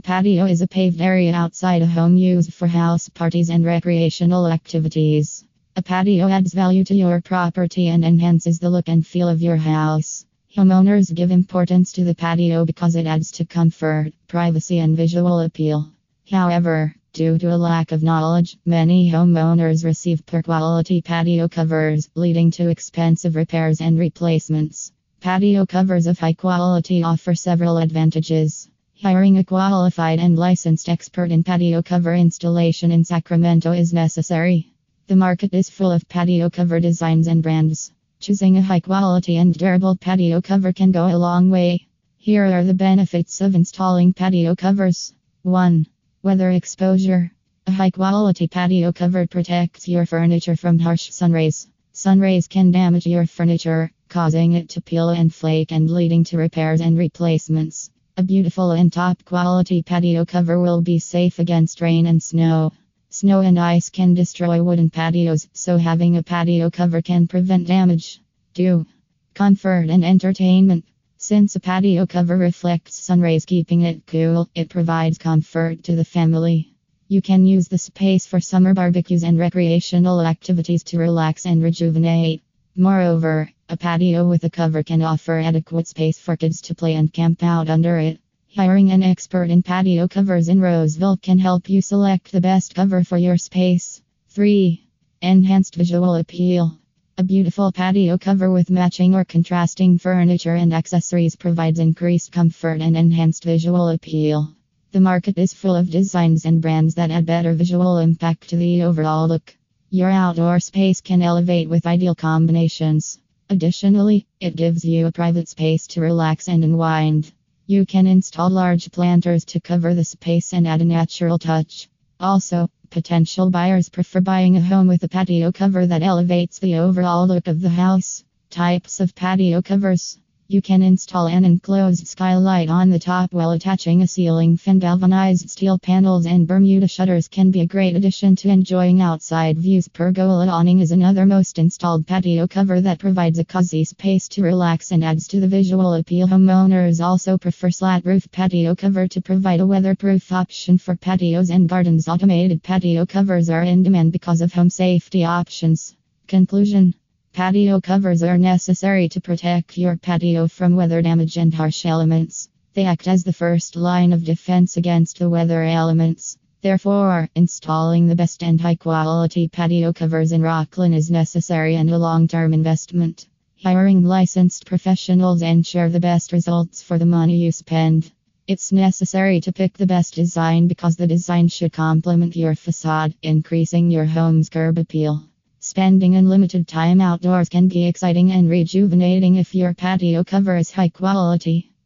A patio is a paved area outside a home used for house parties and recreational activities. A patio adds value to your property and enhances the look and feel of your house. Homeowners give importance to the patio because it adds to comfort, privacy, and visual appeal. However, due to a lack of knowledge, many homeowners receive poor quality patio covers, leading to expensive repairs and replacements. Patio covers of high quality offer several advantages. Hiring a qualified and licensed expert in patio cover installation in Sacramento is necessary. The market is full of patio cover designs and brands. Choosing a high quality and durable patio cover can go a long way. Here are the benefits of installing patio covers. 1. Weather exposure. A high quality patio cover protects your furniture from harsh sun rays. Sun rays can damage your furniture, causing it to peel and flake and leading to repairs and replacements. A beautiful and top quality patio cover will be safe against rain and snow. Snow and ice can destroy wooden patios, so having a patio cover can prevent damage. 2. Comfort and entertainment. Since a patio cover reflects sun rays, keeping it cool, it provides comfort to the family. You can use the space for summer barbecues and recreational activities to relax and rejuvenate. Moreover, a patio with a cover can offer adequate space for kids to play and camp out under it. Hiring an expert in patio covers in Roseville can help you select the best cover for your space. 3. Enhanced visual appeal. A beautiful patio cover with matching or contrasting furniture and accessories provides increased comfort and enhanced visual appeal. The market is full of designs and brands that add better visual impact to the overall look. Your outdoor space can elevate with ideal combinations. Additionally, it gives you a private space to relax and unwind. You can install large planters to cover the space and add a natural touch. Also, potential buyers prefer buying a home with a patio cover that elevates the overall look of the house. Types of patio covers you can install an enclosed skylight on the top while attaching a ceiling fan. Galvanized steel panels and Bermuda shutters can be a great addition to enjoying outside views. Pergola awning is another most installed patio cover that provides a cozy space to relax and adds to the visual appeal. Homeowners also prefer slat roof patio cover to provide a weatherproof option for patios and gardens. Automated patio covers are in demand because of home safety options. Conclusion Patio covers are necessary to protect your patio from weather damage and harsh elements. They act as the first line of defense against the weather elements. Therefore, installing the best and high quality patio covers in Rocklin is necessary and a long term investment. Hiring licensed professionals ensure the best results for the money you spend. It's necessary to pick the best design because the design should complement your facade, increasing your home's curb appeal. Spending unlimited time outdoors can be exciting and rejuvenating if your patio cover is high quality.